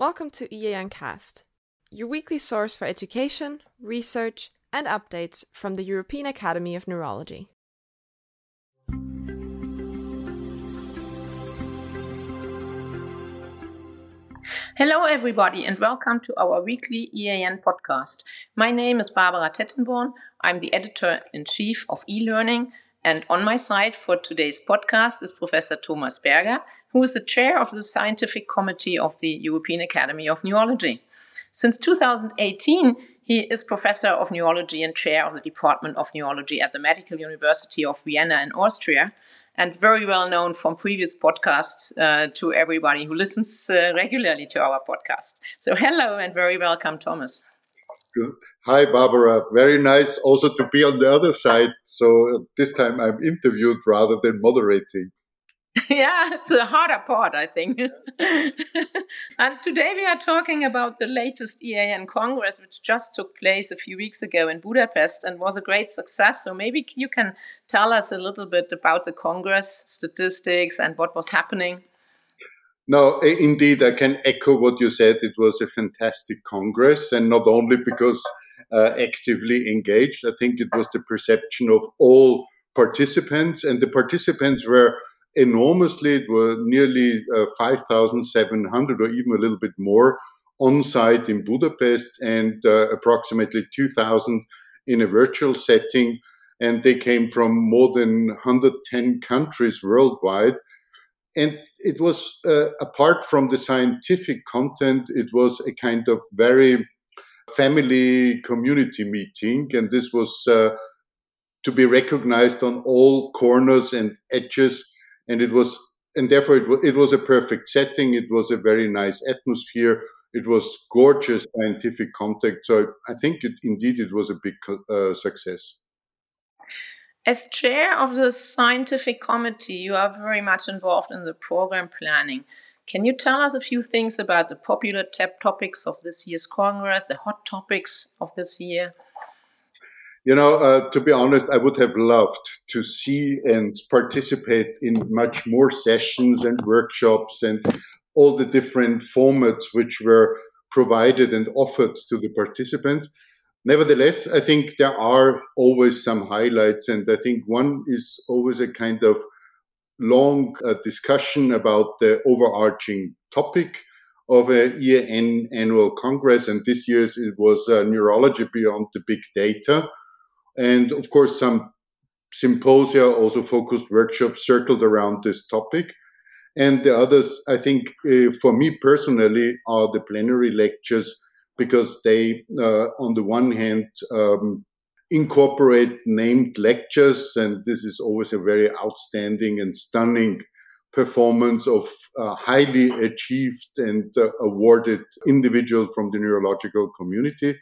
Welcome to EAN Cast, your weekly source for education, research, and updates from the European Academy of Neurology. Hello, everybody, and welcome to our weekly EAN podcast. My name is Barbara Tettenborn. I'm the editor in chief of e-learning, and on my side for today's podcast is Professor Thomas Berger, who is the chair of the scientific committee of the European Academy of Neurology. Since 2018, he is professor of neurology and chair of the Department of Neurology at the Medical University of Vienna in Austria, and very well known from previous podcasts uh, to everybody who listens uh, regularly to our podcast. So, hello and very welcome, Thomas. Hi, Barbara. Very nice also to be on the other side. So, this time I'm interviewed rather than moderating. yeah, it's a harder part, I think. and today we are talking about the latest EAN Congress, which just took place a few weeks ago in Budapest and was a great success. So maybe you can tell us a little bit about the Congress statistics and what was happening. No, indeed, I can echo what you said. It was a fantastic Congress, and not only because uh, actively engaged, I think it was the perception of all participants, and the participants were enormously. It were nearly uh, 5,700 or even a little bit more on site in Budapest and uh, approximately 2,000 in a virtual setting. And they came from more than 110 countries worldwide. And it was, uh, apart from the scientific content, it was a kind of very family community meeting. And this was uh, to be recognized on all corners and edges and it was and therefore it was, it was a perfect setting. It was a very nice atmosphere. It was gorgeous scientific contact. So i think it, indeed it was a big uh, success. As chair of the scientific committee you are very much involved in the program planning. Can you tell us a few things about the popular topics of this year's congress the hot topics of this year you know, uh, to be honest, I would have loved to see and participate in much more sessions and workshops and all the different formats which were provided and offered to the participants. Nevertheless, I think there are always some highlights, and I think one is always a kind of long uh, discussion about the overarching topic of a EAN annual congress, and this year's it was uh, neurology beyond the big data and of course some symposia also focused workshops circled around this topic. And the others i think uh, for me personally are the plenary lectures because they uh, on the one hand um, incorporate named lectures and this is always a very outstanding and stunning performance of a highly achieved and uh, awarded individual from the neurological community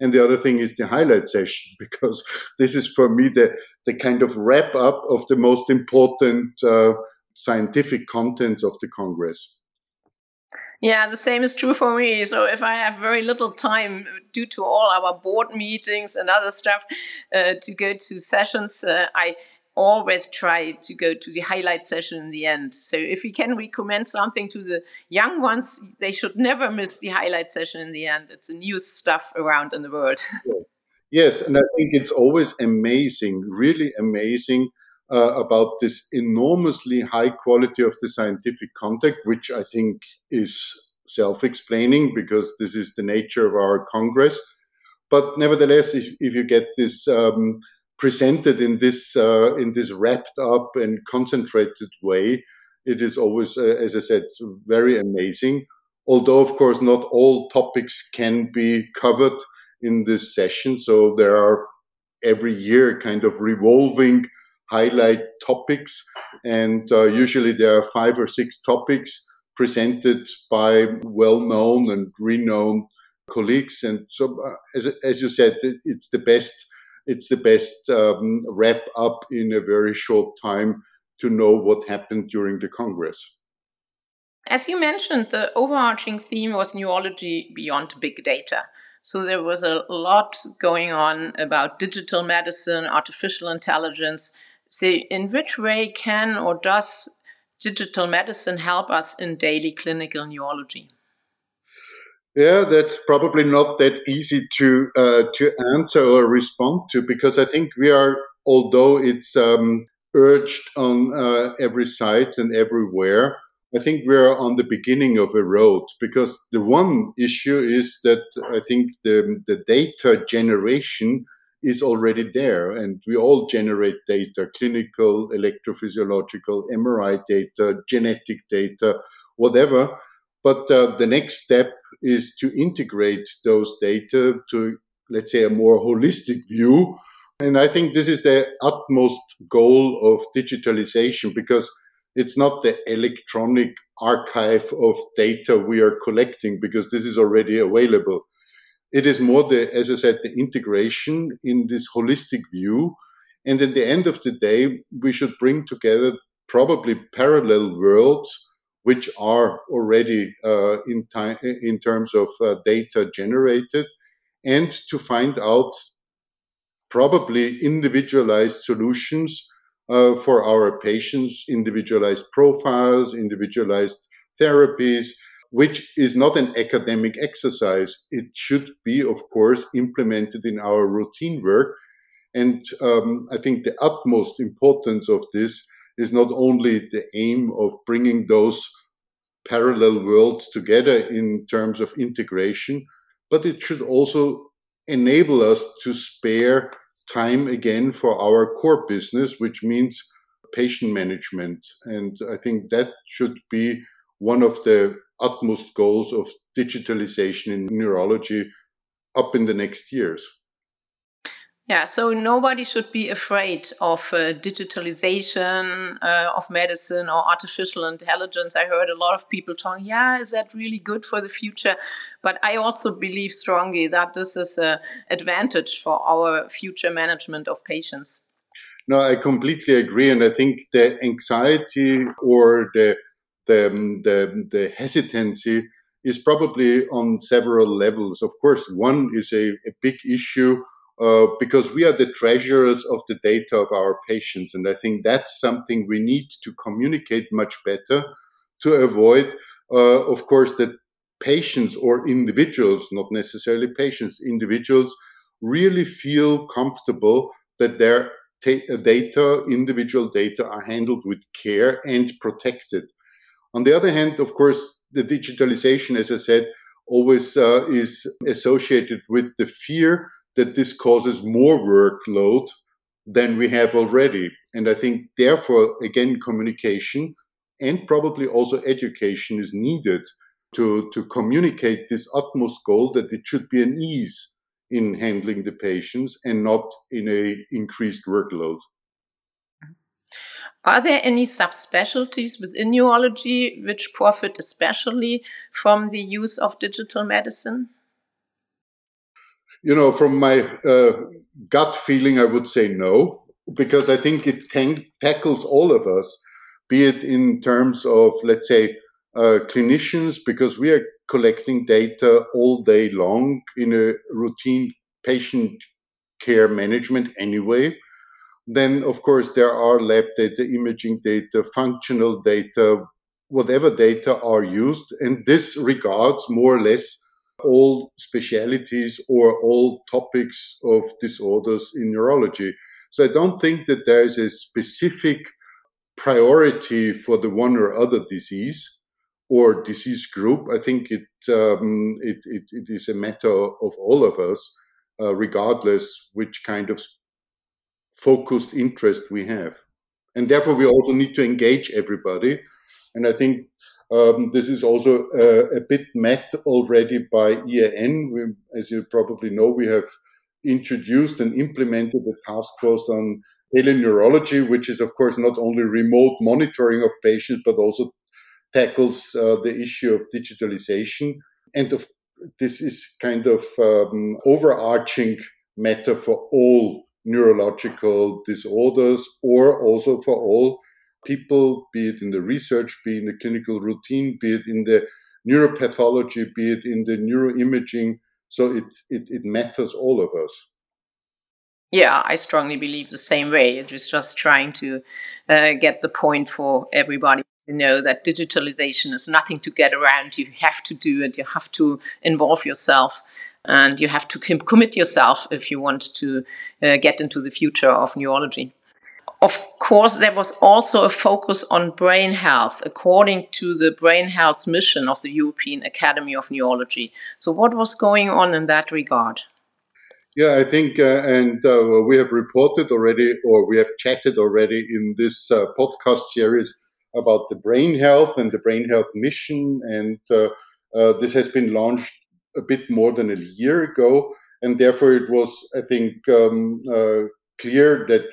and the other thing is the highlight session, because this is for me the, the kind of wrap up of the most important uh, scientific contents of the Congress. Yeah, the same is true for me. So if I have very little time due to all our board meetings and other stuff uh, to go to sessions, uh, I always try to go to the highlight session in the end. So if we can recommend something to the young ones, they should never miss the highlight session in the end. It's the new stuff around in the world. yes, and I think it's always amazing, really amazing. Uh, about this enormously high quality of the scientific contact, which I think is self explaining because this is the nature of our Congress. But nevertheless, if, if you get this um, presented in this uh, in this wrapped up and concentrated way, it is always, uh, as I said, very amazing. Although, of course, not all topics can be covered in this session. So there are every year kind of revolving highlight topics, and uh, usually there are five or six topics presented by well-known and renowned colleagues. And so, uh, as, as you said, it's the best it's the best um, wrap up in a very short time to know what happened during the Congress. As you mentioned, the overarching theme was neurology beyond big data. So there was a lot going on about digital medicine, artificial intelligence. So, in which way can or does digital medicine help us in daily clinical neurology? Yeah, that's probably not that easy to uh, to answer or respond to because I think we are, although it's um, urged on uh, every site and everywhere, I think we're on the beginning of a road because the one issue is that I think the the data generation is already there, and we all generate data: clinical, electrophysiological, MRI data, genetic data, whatever but uh, the next step is to integrate those data to, let's say, a more holistic view. And I think this is the utmost goal of digitalization because it's not the electronic archive of data we are collecting because this is already available. It is more the, as I said, the integration in this holistic view. And at the end of the day, we should bring together probably parallel worlds which are already uh, in time in terms of uh, data generated, and to find out probably individualized solutions uh, for our patients, individualized profiles, individualized therapies, which is not an academic exercise. It should be, of course, implemented in our routine work. And um, I think the utmost importance of this is not only the aim of bringing those parallel worlds together in terms of integration, but it should also enable us to spare time again for our core business, which means patient management. And I think that should be one of the utmost goals of digitalization in neurology up in the next years. Yeah, so nobody should be afraid of uh, digitalization uh, of medicine or artificial intelligence. I heard a lot of people talking, yeah, is that really good for the future? But I also believe strongly that this is an advantage for our future management of patients. No, I completely agree. And I think the anxiety or the, the, the, the hesitancy is probably on several levels. Of course, one is a, a big issue uh, because we are the treasurers of the data of our patients. And I think that's something we need to communicate much better to avoid, uh, of course, that patients or individuals, not necessarily patients, individuals really feel comfortable that their data, individual data, are handled with care and protected. On the other hand, of course, the digitalization, as I said, always uh, is associated with the fear that this causes more workload than we have already. And I think, therefore, again, communication and probably also education is needed to, to communicate this utmost goal that it should be an ease in handling the patients and not in a increased workload. Are there any subspecialties within neurology which profit especially from the use of digital medicine? You know, from my uh, gut feeling, I would say no, because I think it tackles all of us, be it in terms of, let's say, uh, clinicians, because we are collecting data all day long in a routine patient care management anyway. Then, of course, there are lab data, imaging data, functional data, whatever data are used. And this regards more or less all specialities or all topics of disorders in neurology. So I don't think that there is a specific priority for the one or other disease or disease group. I think it um, it, it, it is a matter of all of us, uh, regardless which kind of focused interest we have, and therefore we also need to engage everybody. And I think um, this is also uh, a bit met already by EAN. We, as you probably know, we have introduced and implemented a task force on teleneurology, which is, of course, not only remote monitoring of patients, but also tackles uh, the issue of digitalization. And of, this is kind of um, overarching matter for all neurological disorders or also for all people, be it in the research, be it in the clinical routine, be it in the neuropathology, be it in the neuroimaging. So it, it, it matters all of us. Yeah, I strongly believe the same way. It is just trying to uh, get the point for everybody. you know that digitalization is nothing to get around. You have to do it. You have to involve yourself, and you have to commit yourself if you want to uh, get into the future of neurology. Of course, there was also a focus on brain health according to the brain health mission of the European Academy of Neurology. So, what was going on in that regard? Yeah, I think, uh, and uh, we have reported already, or we have chatted already in this uh, podcast series about the brain health and the brain health mission. And uh, uh, this has been launched a bit more than a year ago. And therefore, it was, I think, um, uh, clear that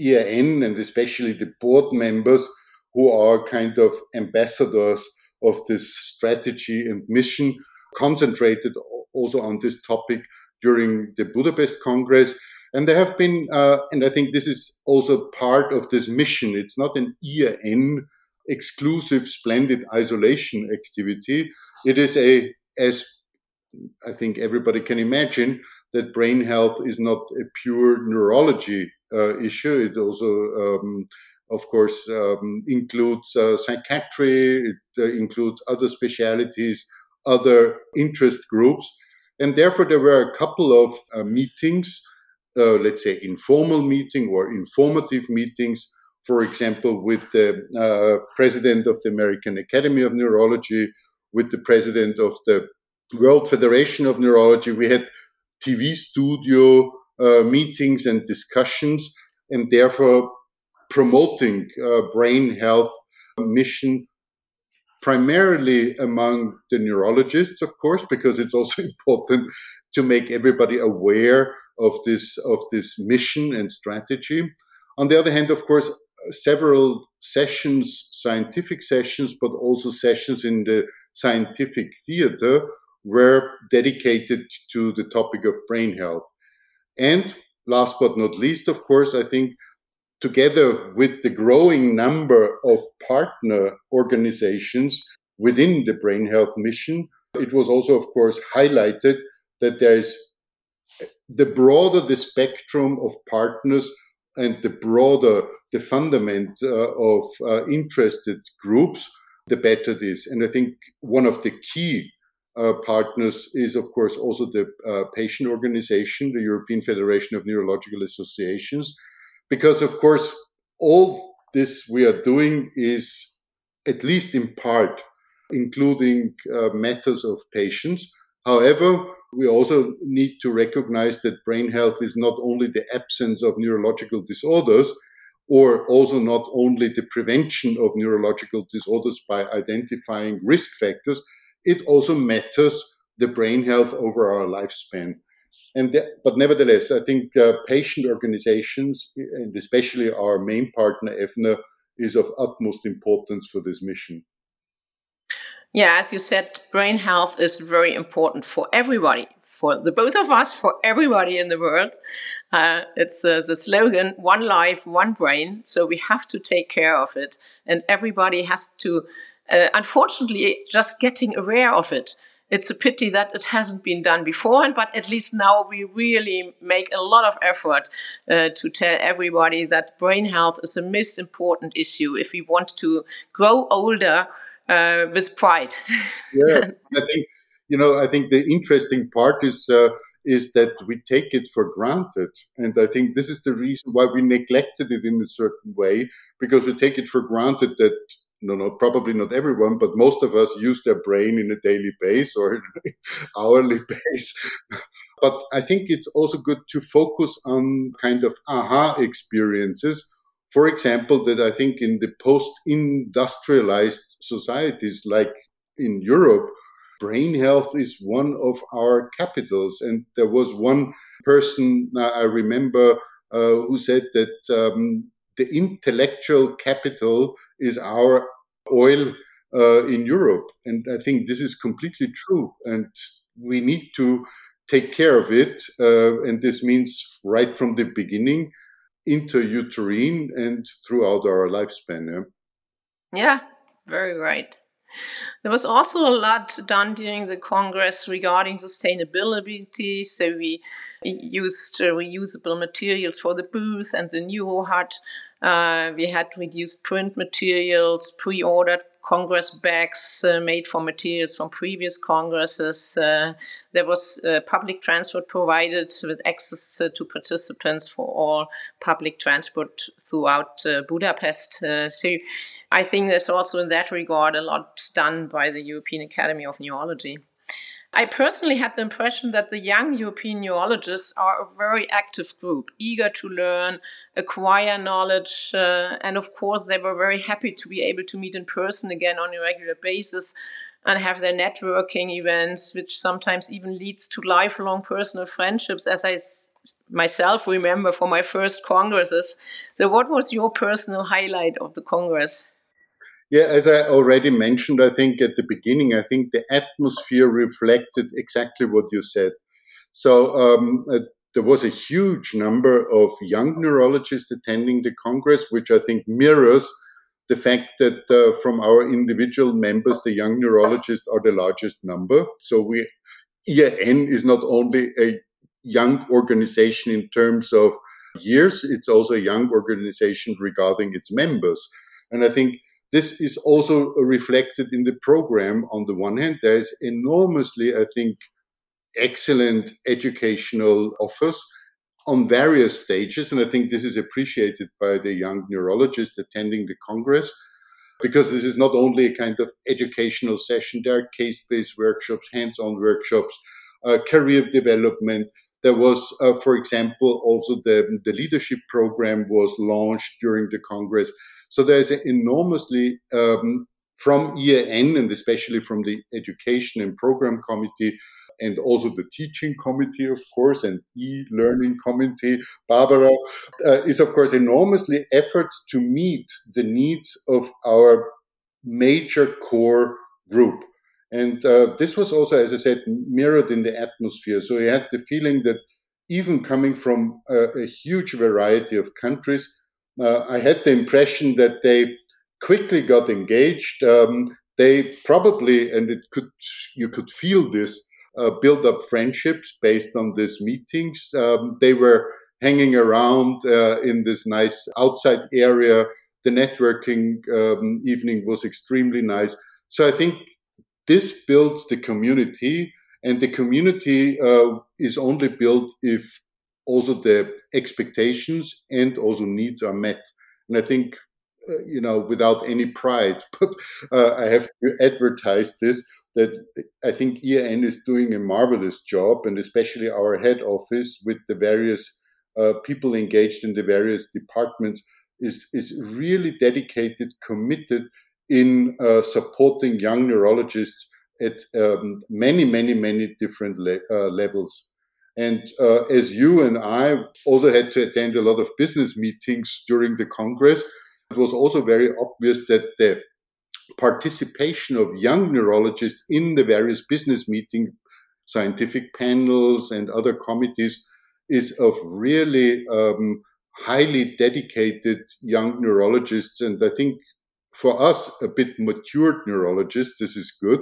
EAN and especially the board members who are kind of ambassadors of this strategy and mission concentrated also on this topic during the Budapest Congress. And there have been, uh, and I think this is also part of this mission. It's not an EAN exclusive, splendid isolation activity. It is a, as I think everybody can imagine, that brain health is not a pure neurology uh, issue. It also, um, of course, um, includes uh, psychiatry, it uh, includes other specialities, other interest groups. And therefore, there were a couple of uh, meetings, uh, let's say informal meeting or informative meetings, for example, with the uh, president of the American Academy of Neurology, with the president of the World Federation of Neurology. We had TV studio uh, meetings and discussions, and therefore promoting uh, brain health mission primarily among the neurologists, of course, because it's also important to make everybody aware of this of this mission and strategy. On the other hand, of course, several sessions, scientific sessions, but also sessions in the scientific theater were dedicated to the topic of brain health. And last but not least, of course, I think together with the growing number of partner organizations within the brain health mission, it was also, of course, highlighted that there is the broader the spectrum of partners and the broader the fundament uh, of uh, interested groups, the better it is. And I think one of the key uh, partners is, of course, also the uh, patient organization, the European Federation of Neurological Associations, because, of course, all this we are doing is, at least in part, including uh, matters of patients. However, we also need to recognize that brain health is not only the absence of neurological disorders, or also not only the prevention of neurological disorders by identifying risk factors, it also matters the brain health over our lifespan. And but nevertheless, I think uh, patient organizations, and especially our main partner, EFNA, is of utmost importance for this mission. Yeah, as you said, brain health is very important for everybody, for the both of us, for everybody in the world. Uh, it's uh, the slogan "One life, one brain." So we have to take care of it, and everybody has to uh, unfortunately, just getting aware of it. It's a pity that it hasn't been done before, but at least now we really make a lot of effort uh, to tell everybody that brain health is the most important issue if we want to grow older uh, with pride. yeah, I think you know. I think the interesting part is uh, is that we take it for granted, and I think this is the reason why we neglected it in a certain way because we take it for granted that no, no, probably not everyone, but most of us use their brain in a daily base or hourly base. but I think it's also good to focus on kind of aha experiences. For example, that I think in the post industrialized societies like in Europe, brain health is one of our capitals. And there was one person I remember uh, who said that um, the intellectual capital is our oil uh, in Europe. And I think this is completely true. And we need to take care of it. Uh, and this means right from the beginning, interuterine and throughout our lifespan. Yeah, yeah very right. There was also a lot done during the Congress regarding sustainability. So we used uh, reusable materials for the booth and the new hut Uh, we had reduced print materials, pre ordered Congress bags uh, made from materials from previous Congresses. Uh, there was uh, public transport provided with access uh, to participants for all public transport throughout uh, Budapest. so I think there's also in that regard a lot done by the European Academy of Neurology. I personally had the impression that the young European neurologists are a very active group, eager to learn, acquire knowledge, uh, and of course, they were very happy to be able to meet in person again on a regular basis and have their networking events, which sometimes even leads to lifelong personal friendships, as I myself remember for my first congresses. So, what was your personal highlight of the congress? Yeah, as I already mentioned, I think at the beginning, I think the atmosphere reflected exactly what you said. So um, uh, there was a huge number of young neurologists attending the Congress, which I think mirrors the fact that uh, from our individual members, the young neurologists are the largest number. So we, EAN is not only a young organization in terms of years, it's also a young organization regarding its members. And I think this is also reflected in the program. On the one hand, there is enormously, I think, excellent educational offers on various stages. And I think this is appreciated by the young neurologists attending the Congress because this is not only a kind of educational session, there are case based workshops, hands on workshops, uh, career development. There was, uh, for example, also the, the leadership program was launched during the Congress. So there's an enormously um, from EAN and especially from the Education and Program Committee and also the teaching committee, of course, and e-learning committee, Barbara, uh, is of course enormously efforts to meet the needs of our major core group. And uh, this was also, as I said, mirrored in the atmosphere. So you had the feeling that even coming from a, a huge variety of countries, uh, I had the impression that they quickly got engaged. Um, they probably, and it could you could feel this, uh, build up friendships based on these meetings. Um, they were hanging around uh, in this nice outside area. The networking um, evening was extremely nice. So I think this builds the community, and the community uh, is only built if also the expectations and also needs are met. And I think, uh, you know, without any pride, but uh, I have to advertise this that I think EAN is doing a marvelous job, and especially our head office with the various uh, people engaged in the various departments is is really dedicated, committed in uh, supporting young neurologists at um, many, many, many different le- uh, levels. And uh, as you and I also had to attend a lot of business meetings during the Congress, it was also very obvious that the participation of young neurologists in the various business meeting, scientific panels, and other committees is of really um, highly dedicated young neurologists. And I think for us, a bit matured neurologists, this is good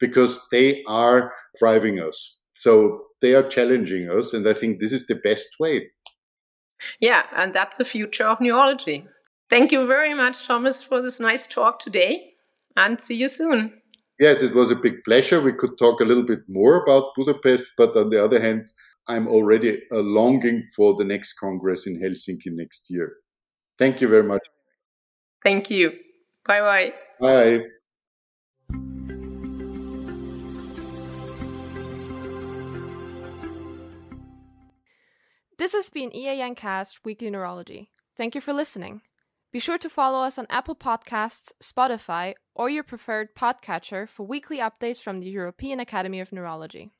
because they are driving us. So they are challenging us. And I think this is the best way. Yeah, and that's the future of neurology. Thank you very much, Thomas, for this nice talk today. And see you soon. Yes, it was a big pleasure. We could talk a little bit more about Budapest, but on the other hand, I'm already uh, longing for the next Congress in Helsinki next year. Thank you very much. Thank you. Bye bye. Bye. This has been EAN Cast Weekly Neurology. Thank you for listening. Be sure to follow us on Apple Podcasts, Spotify, or your preferred podcatcher for weekly updates from the European Academy of Neurology.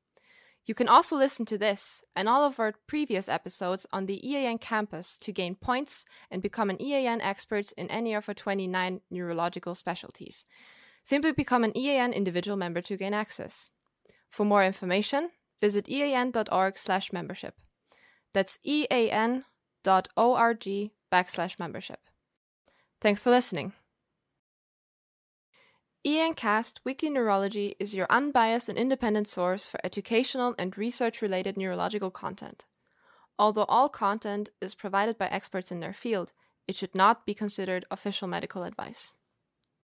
You can also listen to this and all of our previous episodes on the EAN campus to gain points and become an EAN expert in any of our 29 neurological specialties. Simply become an EAN individual member to gain access. For more information, visit ean.org/membership. That's ean.org backslash membership. Thanks for listening. EANcast Weekly Neurology is your unbiased and independent source for educational and research related neurological content. Although all content is provided by experts in their field, It should not be considered official medical advice.